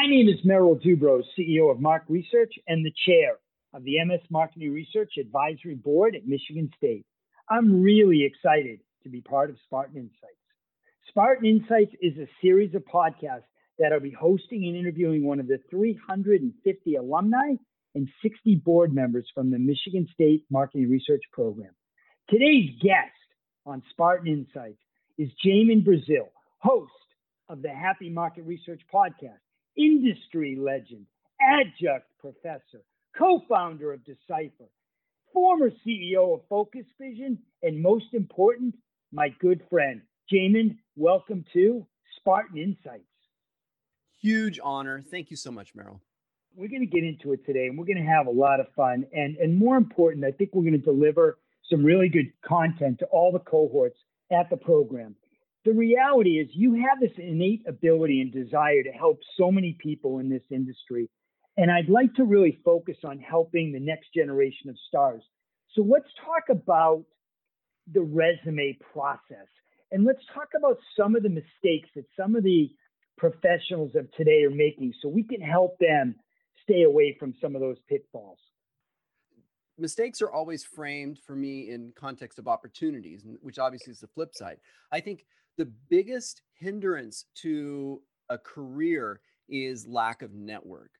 My name is Merrill Dubrow, CEO of Mark Research and the chair of the MS Marketing Research Advisory Board at Michigan State. I'm really excited to be part of Spartan Insights. Spartan Insights is a series of podcasts that I'll be hosting and interviewing one of the 350 alumni and 60 board members from the Michigan State Marketing Research Program. Today's guest on Spartan Insights is Jamin Brazil, host of the Happy Market Research Podcast, industry legend, adjunct professor, co founder of Decipher, former CEO of Focus Vision, and most important, my good friend. Jamin, welcome to Spartan Insights. Huge honor. Thank you so much, Merrill. We're going to get into it today and we're going to have a lot of fun. And, and more important, I think we're going to deliver some really good content to all the cohorts at the program. The reality is, you have this innate ability and desire to help so many people in this industry. And I'd like to really focus on helping the next generation of stars. So let's talk about the resume process. And let's talk about some of the mistakes that some of the professionals of today are making so we can help them stay away from some of those pitfalls mistakes are always framed for me in context of opportunities which obviously is the flip side i think the biggest hindrance to a career is lack of network.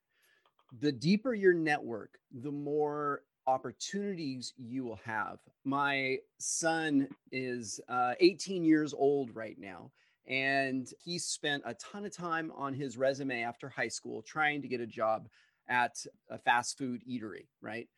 The deeper your network the more opportunities you will have. My son is uh, 18 years old right now and he spent a ton of time on his resume after high school trying to get a job at a fast food eatery right?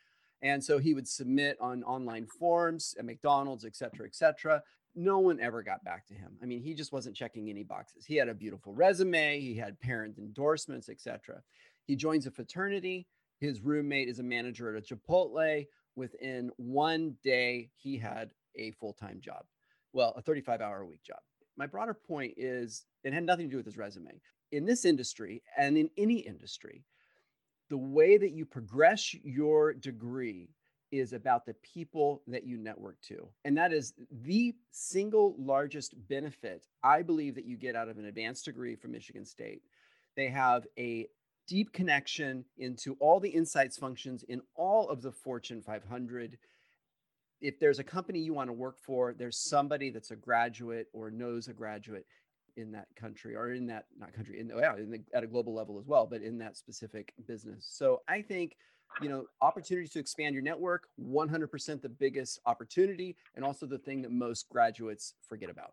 And so he would submit on online forms at McDonald's, et cetera, et cetera. No one ever got back to him. I mean, he just wasn't checking any boxes. He had a beautiful resume, he had parent endorsements, etc. He joins a fraternity. His roommate is a manager at a Chipotle. Within one day, he had a full time job. Well, a 35 hour a week job. My broader point is it had nothing to do with his resume. In this industry and in any industry, the way that you progress your degree is about the people that you network to. And that is the single largest benefit I believe that you get out of an advanced degree from Michigan State. They have a deep connection into all the insights functions in all of the Fortune 500. If there's a company you want to work for, there's somebody that's a graduate or knows a graduate in that country or in that not country in, yeah, in the, at a global level as well but in that specific business so i think you know opportunities to expand your network 100% the biggest opportunity and also the thing that most graduates forget about.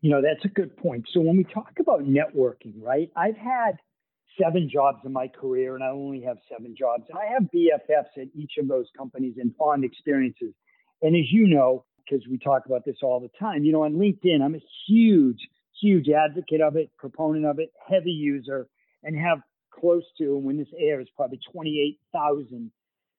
You know that's a good point. So when we talk about networking right i've had seven jobs in my career and i only have seven jobs and i have bffs at each of those companies and fond experiences. And as you know because we talk about this all the time you know on linkedin i'm a huge huge advocate of it, proponent of it, heavy user, and have close to, and when this airs, probably 28,000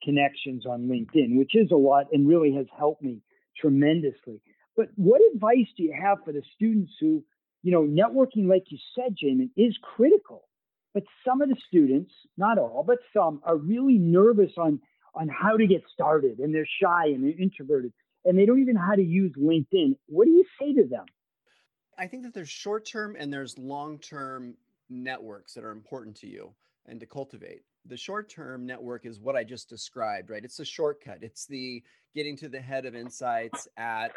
connections on LinkedIn, which is a lot and really has helped me tremendously. But what advice do you have for the students who, you know, networking, like you said, Jamin, is critical. But some of the students, not all, but some, are really nervous on on how to get started and they're shy and they're introverted and they don't even know how to use LinkedIn. What do you say to them? I think that there's short term and there's long term networks that are important to you and to cultivate. The short term network is what I just described, right? It's a shortcut. It's the getting to the head of insights at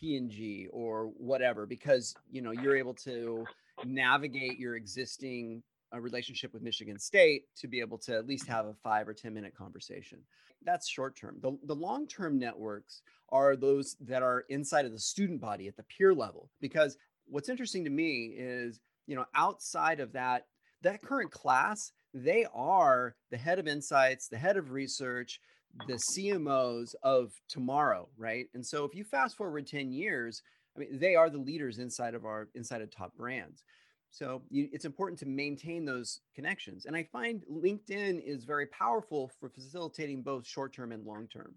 P&G or whatever because, you know, you're able to navigate your existing uh, relationship with Michigan State to be able to at least have a 5 or 10 minute conversation. That's short term. The, the long term networks are those that are inside of the student body at the peer level because what's interesting to me is, you know, outside of that, that current class, they are the head of insights, the head of research, the CMOs of tomorrow, right? And so if you fast forward 10 years, I mean, they are the leaders inside of our inside of top brands. So you, it's important to maintain those connections. And I find LinkedIn is very powerful for facilitating both short term and long term.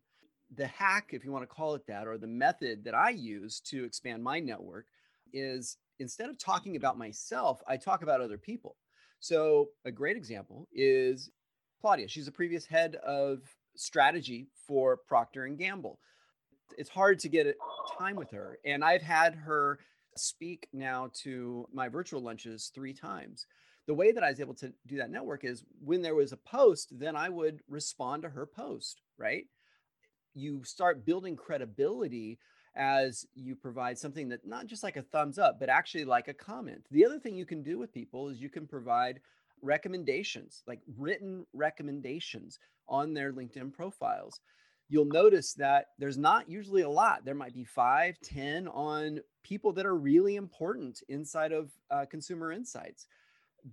The hack, if you want to call it that, or the method that I use to expand my network is instead of talking about myself, I talk about other people. So a great example is Claudia. She's a previous head of strategy for Procter and Gamble. It's hard to get time with her, and I've had her speak now to my virtual lunches three times. the way that I was able to do that network is when there was a post, then I would respond to her post, right? You start building credibility as you provide something that not just like a thumbs up, but actually like a comment. The other thing you can do with people is you can provide recommendations, like written recommendations on their LinkedIn profiles. You'll notice that there's not usually a lot. There might be five, ten on people that are really important inside of uh, consumer insights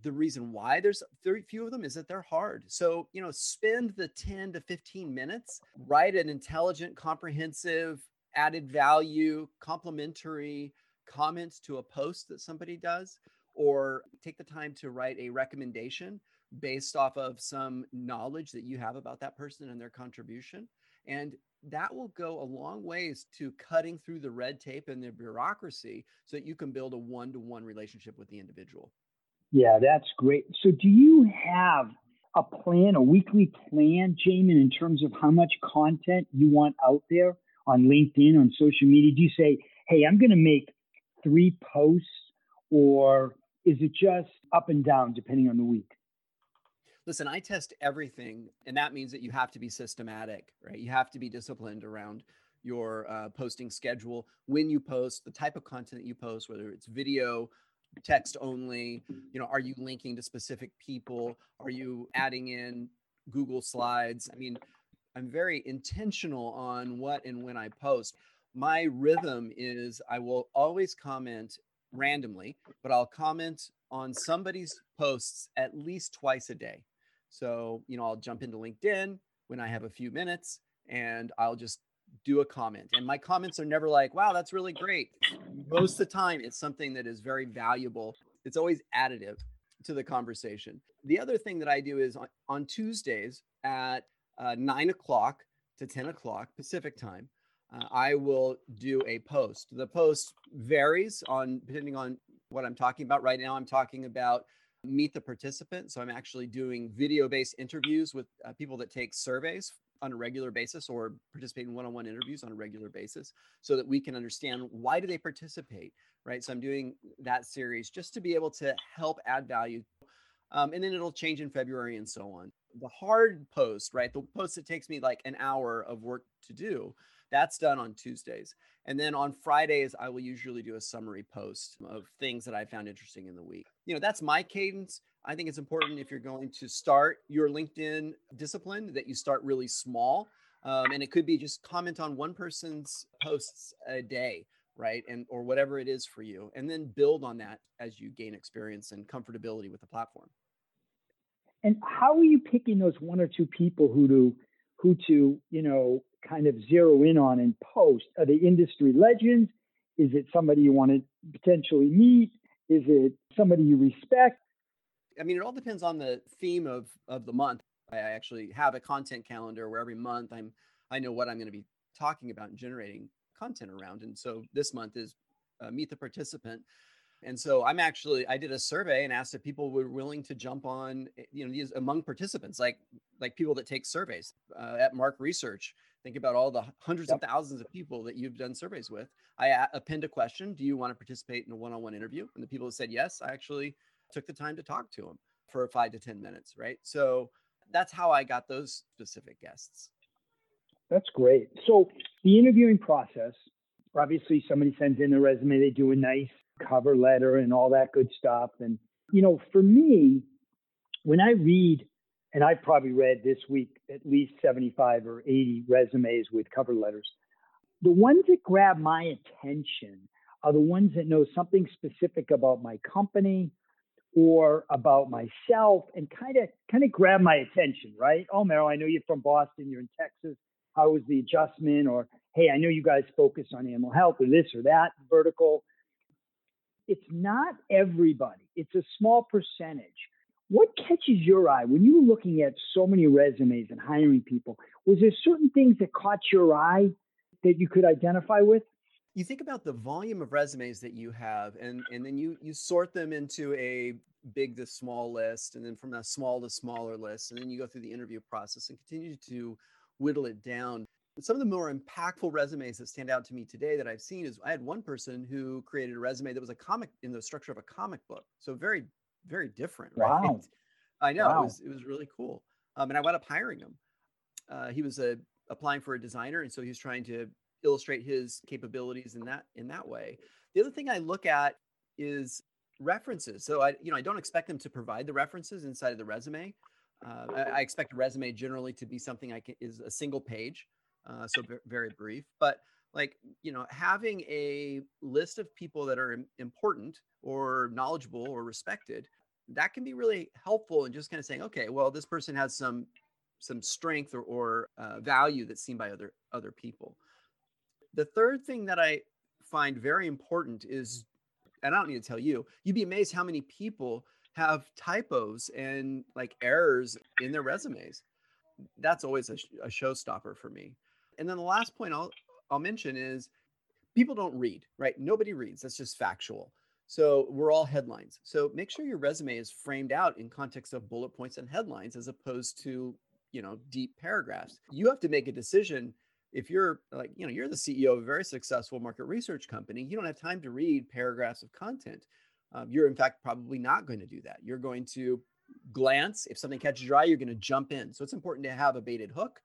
the reason why there's very few of them is that they're hard. So, you know, spend the 10 to 15 minutes, write an intelligent, comprehensive, added value, complimentary comments to a post that somebody does, or take the time to write a recommendation based off of some knowledge that you have about that person and their contribution. And that will go a long ways to cutting through the red tape and the bureaucracy so that you can build a one to one relationship with the individual. Yeah, that's great. So, do you have a plan, a weekly plan, Jamin, in terms of how much content you want out there on LinkedIn, on social media? Do you say, hey, I'm going to make three posts, or is it just up and down depending on the week? Listen, I test everything, and that means that you have to be systematic, right? You have to be disciplined around your uh, posting schedule when you post, the type of content that you post, whether it's video, text only you know are you linking to specific people are you adding in google slides i mean i'm very intentional on what and when i post my rhythm is i will always comment randomly but i'll comment on somebody's posts at least twice a day so you know i'll jump into linkedin when i have a few minutes and i'll just do a comment. And my comments are never like, wow, that's really great. Most of the time, it's something that is very valuable. It's always additive to the conversation. The other thing that I do is on, on Tuesdays at uh, nine o'clock to 10 o'clock Pacific time, uh, I will do a post. The post varies on depending on what I'm talking about. Right now, I'm talking about meet the participant. So I'm actually doing video based interviews with uh, people that take surveys on a regular basis or participate in one-on-one interviews on a regular basis so that we can understand why do they participate right so i'm doing that series just to be able to help add value um, and then it'll change in february and so on the hard post right the post that takes me like an hour of work to do that's done on tuesdays and then on fridays i will usually do a summary post of things that i found interesting in the week you know that's my cadence I think it's important if you're going to start your LinkedIn discipline that you start really small. Um, and it could be just comment on one person's posts a day, right? And or whatever it is for you, and then build on that as you gain experience and comfortability with the platform. And how are you picking those one or two people who to who to you know kind of zero in on and post? Are they industry legends? Is it somebody you want to potentially meet? Is it somebody you respect? I mean, it all depends on the theme of of the month. I actually have a content calendar where every month I'm I know what I'm going to be talking about and generating content around. And so this month is uh, meet the participant. And so I'm actually I did a survey and asked if people were willing to jump on eh, you know these among participants like like people that take surveys uh, at Mark Research. Think about all the hundreds yep. of thousands of people that you've done surveys with. I append a question: Do you want to participate in a one-on-one interview? And the people that said yes, I actually took the time to talk to them for five to 10 minutes, right? So that's how I got those specific guests. That's great. So the interviewing process, obviously somebody sends in a resume, they do a nice cover letter and all that good stuff. And, you know, for me, when I read, and I've probably read this week at least 75 or 80 resumes with cover letters, the ones that grab my attention are the ones that know something specific about my company, or about myself and kind of kind of grab my attention, right? Oh, Merrill, I know you're from Boston, you're in Texas. How was the adjustment? Or hey, I know you guys focus on animal health or this or that vertical. It's not everybody. It's a small percentage. What catches your eye when you were looking at so many resumes and hiring people? Was there certain things that caught your eye that you could identify with? you think about the volume of resumes that you have and and then you you sort them into a big to small list and then from that small to smaller list and then you go through the interview process and continue to whittle it down some of the more impactful resumes that stand out to me today that I've seen is I had one person who created a resume that was a comic in the structure of a comic book. So very very different. Right? Wow. I know Wow. it was it was really cool. Um, and I wound up hiring him. Uh, he was a applying for a designer, and so he was trying to illustrate his capabilities in that in that way. The other thing I look at is references. So I you know I don't expect them to provide the references inside of the resume. Uh, I, I expect a resume generally to be something I can is a single page, uh, so ve- very brief. But like you know having a list of people that are important or knowledgeable or respected that can be really helpful in just kind of saying okay well this person has some some strength or, or uh, value that's seen by other other people the third thing that i find very important is and i don't need to tell you you'd be amazed how many people have typos and like errors in their resumes that's always a, sh- a showstopper for me and then the last point i'll i'll mention is people don't read right nobody reads that's just factual so we're all headlines. So make sure your resume is framed out in context of bullet points and headlines as opposed to, you know, deep paragraphs. You have to make a decision if you're like, you know, you're the CEO of a very successful market research company, you don't have time to read paragraphs of content. Um, you're in fact probably not going to do that. You're going to glance. If something catches your eye, you're going to jump in. So it's important to have a baited hook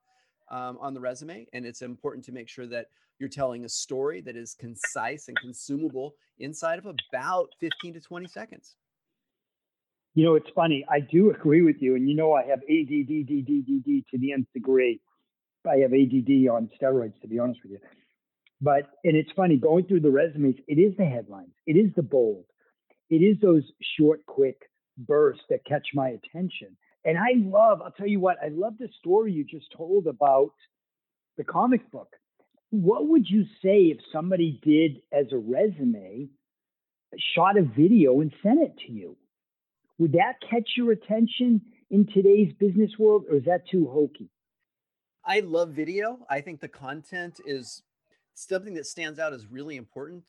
um, on the resume, and it's important to make sure that you're telling a story that is concise and consumable inside of about 15 to 20 seconds. You know, it's funny. I do agree with you. And you know, I have ADD, DDDD to the nth degree. I have ADD on steroids, to be honest with you. But, and it's funny, going through the resumes, it is the headlines, it is the bold, it is those short, quick bursts that catch my attention. And I love, I'll tell you what, I love the story you just told about the comic book. What would you say if somebody did as a resume, shot a video and sent it to you? Would that catch your attention in today's business world, or is that too hokey? I love video. I think the content is something that stands out as really important.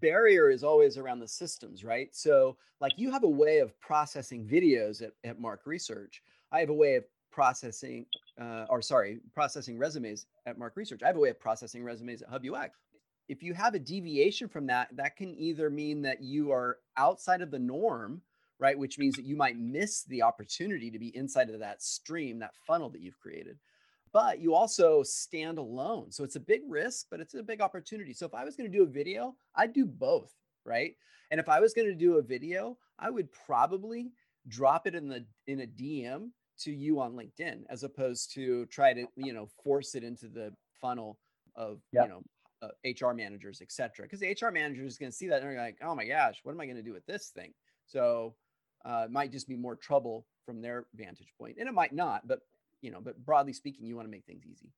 Barrier is always around the systems, right? So, like, you have a way of processing videos at, at Mark Research. I have a way of processing, uh, or sorry, processing resumes at Mark Research. I have a way of processing resumes at HubUX. If you have a deviation from that, that can either mean that you are outside of the norm, right? Which means that you might miss the opportunity to be inside of that stream, that funnel that you've created but you also stand alone. So it's a big risk, but it's a big opportunity. So if I was going to do a video, I'd do both, right? And if I was going to do a video, I would probably drop it in the in a DM to you on LinkedIn as opposed to try to, you know, force it into the funnel of, Yep. you know, uh, HR managers, et cetera. Because the HR manager is going to see that and they're like, oh my gosh, what am I going to do with this thing? So uh, it might just be more trouble from their vantage point, and it might not. But you know, but broadly speaking, you want to make things easy.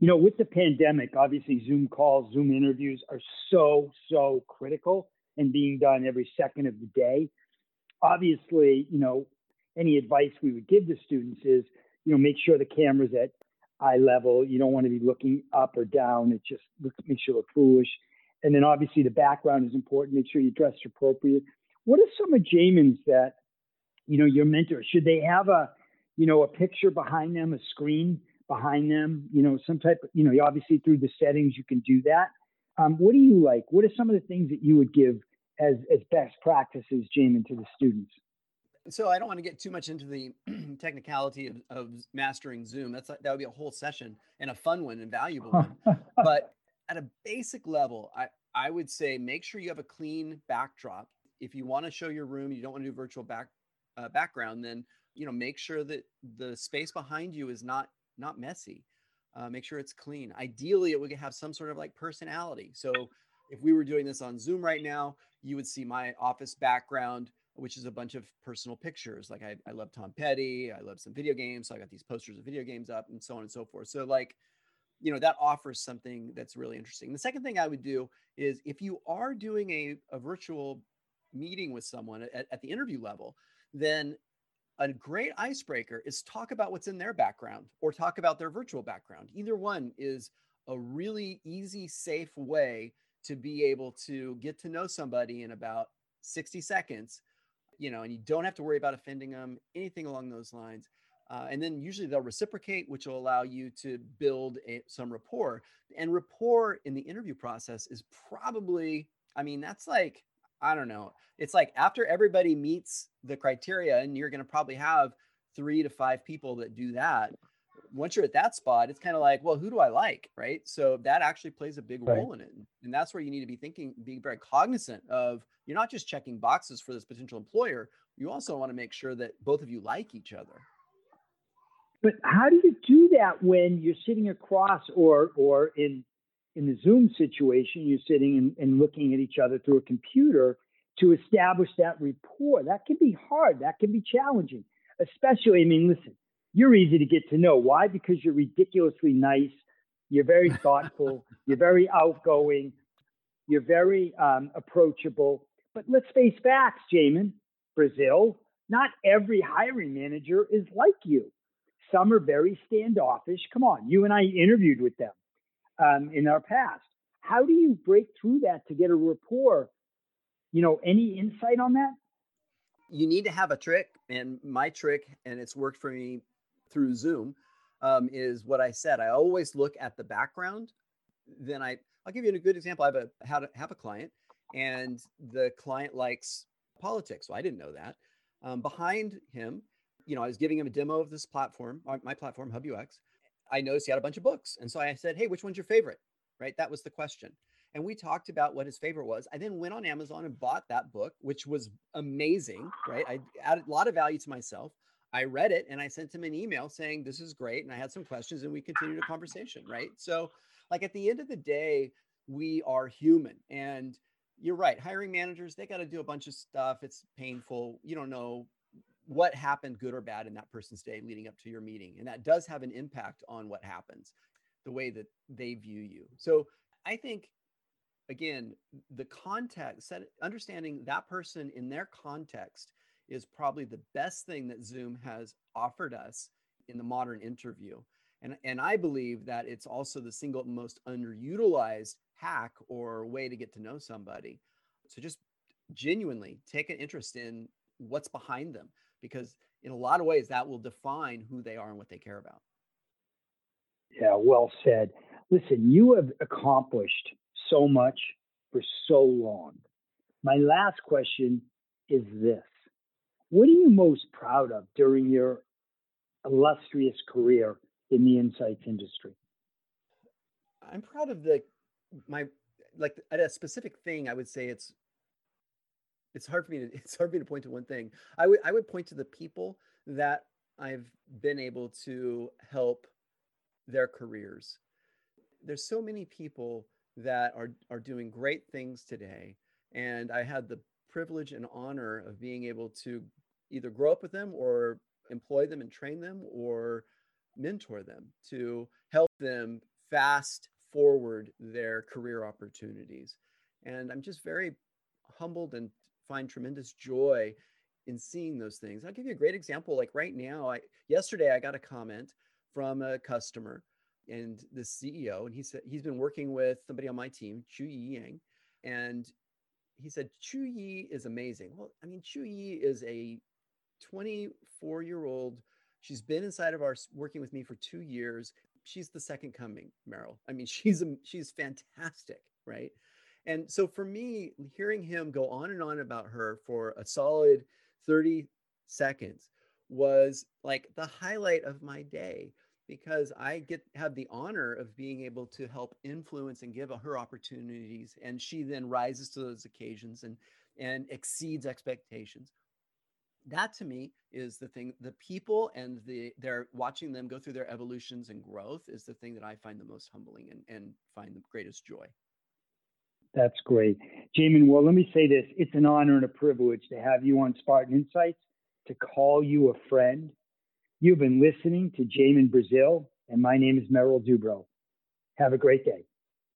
You know, with the pandemic, obviously Zoom calls, Zoom interviews are so, so critical and being done every second of the day. Obviously, you know, any advice we would give the students is, you know, make sure the camera's at eye level. You don't want to be looking up or down. It just looks, makes you look foolish. And then obviously the background is important. Make sure you dress appropriate. What are some of Jamin's that, you know, your mentor, should they have a, you know, a picture behind them, a screen behind them, you know, some type of, you know, obviously through the settings you can do that. Um, what do you like? What are some of the things that you would give as as best practices, Jamin, to the students? So I don't want to get too much into the technicality of, of mastering Zoom. That's that would be a whole session and a fun one and valuable one. But at a basic level, I I would say make sure you have a clean backdrop. If you want to show your room, you don't want to do virtual back uh, background, then you know make sure that the space behind you is not not messy. Uh, make sure it's clean. Ideally, it would have some sort of like personality. So if we were doing this on Zoom right now, you would see my office background, which is a bunch of personal pictures. Like I, I love Tom Petty, I love some video games. So I got these posters of video games up and so on and so forth. So like, you know, that offers something that's really interesting. The second thing I would do is if you are doing a, a virtual meeting with someone at, at the interview level, then a great icebreaker is talk about what's in their background or talk about their virtual background. Either one is a really easy, safe way to be able to get to know somebody in about 60 seconds, you know, and you don't have to worry about offending them, anything along those lines. Uh, and then usually they'll reciprocate, which will allow you to build a, some rapport. And rapport in the interview process is probably, I mean, that's like I don't know. It's like after everybody meets the criteria, and you're going to probably have three to five people that do that. Once you're at that spot, it's kind of like, well, who do I like? Right. So that actually plays a big role right. in it. And that's where you need to be thinking, being very cognizant of you're not just checking boxes for this potential employer. You also want to make sure that both of you like each other. But how do you do that when you're sitting across or or in in the Zoom situation, you're sitting and, and looking at each other through a computer to establish that rapport. That can be hard. That can be challenging, especially, I mean, listen, you're easy to get to know. Why? Because you're ridiculously nice. You're very thoughtful. you're very outgoing. You're very um, approachable. But let's face facts, Jamin, Brazil, not every hiring manager is like you. Some are very standoffish. Come on, you and I interviewed with them um, in our past. How do you break through that to get a rapport? You know, any insight on that? You need to have a trick, and my trick, and it's worked for me through Zoom, um, is what I said. I always look at the background. Then I, I'll give you a good example. I have a have a, have a client, and the client likes politics. So I didn't know that. Um, behind him, you know, I was giving him a demo of this platform, my platform, HubUX, I noticed he had a bunch of books. And so I said, Hey, which one's your favorite? Right. That was the question. And we talked about what his favorite was. I then went on Amazon and bought that book, which was amazing. Right. I added a lot of value to myself. I read it and I sent him an email saying, This is great. And I had some questions and we continued a conversation. Right. So, like at the end of the day, we are human. And you're right. Hiring managers, they got to do a bunch of stuff. It's painful. You don't know what happened good or bad in that person's day leading up to your meeting and that does have an impact on what happens the way that they view you. So i think again the context set, understanding that person in their context is probably the best thing that zoom has offered us in the modern interview. And, and i believe that it's also the single most underutilized hack or way to get to know somebody. So just genuinely take an interest in what's behind them because in a lot of ways that will define who they are and what they care about. Yeah, well said. Listen, you have accomplished so much for so long. My last question is this What are you most proud of during your illustrious career in the insights industry? I'm proud of the my like at a specific thing. I would say it's it's hard for me to it's hard for me to point to one thing. I would I would point to the people that I've been able to help their careers. There's so many people that are are doing great things today and I had the privilege and honor of being able to either grow up with them or employ them and train them or mentor them to help them fast forward their career opportunities. And I'm just very humbled and find tremendous joy in seeing those things. I'll give you a great example. Like right now, I yesterday I got a comment from a customer and the CEO, and he said he's been working with somebody on my team, Chu Yi Yang, and he said Chu Yi is amazing. Well, I mean, Chu Yi is a 24 year old. She's been inside of our working with me for two years. She's the second coming, Merrill. I mean, she's a, she's fantastic, right? And so for me, hearing him go on and on about her for a solid 30 seconds was like the highlight of my day because I get have the honor of being able to help influence and give her opportunities and she then rises to those occasions and and exceeds expectations. That to me is the thing the people and the they're watching them go through their evolutions and growth is the thing that I find the most humbling and, and find the greatest joy. That's great. Jamin, well, let me say this. It's an honor and a privilege to have you on Spartan Insights, to call you a friend. You've been listening to Jamin Brazil, and my name is Merrill Dubrow. Have a great day.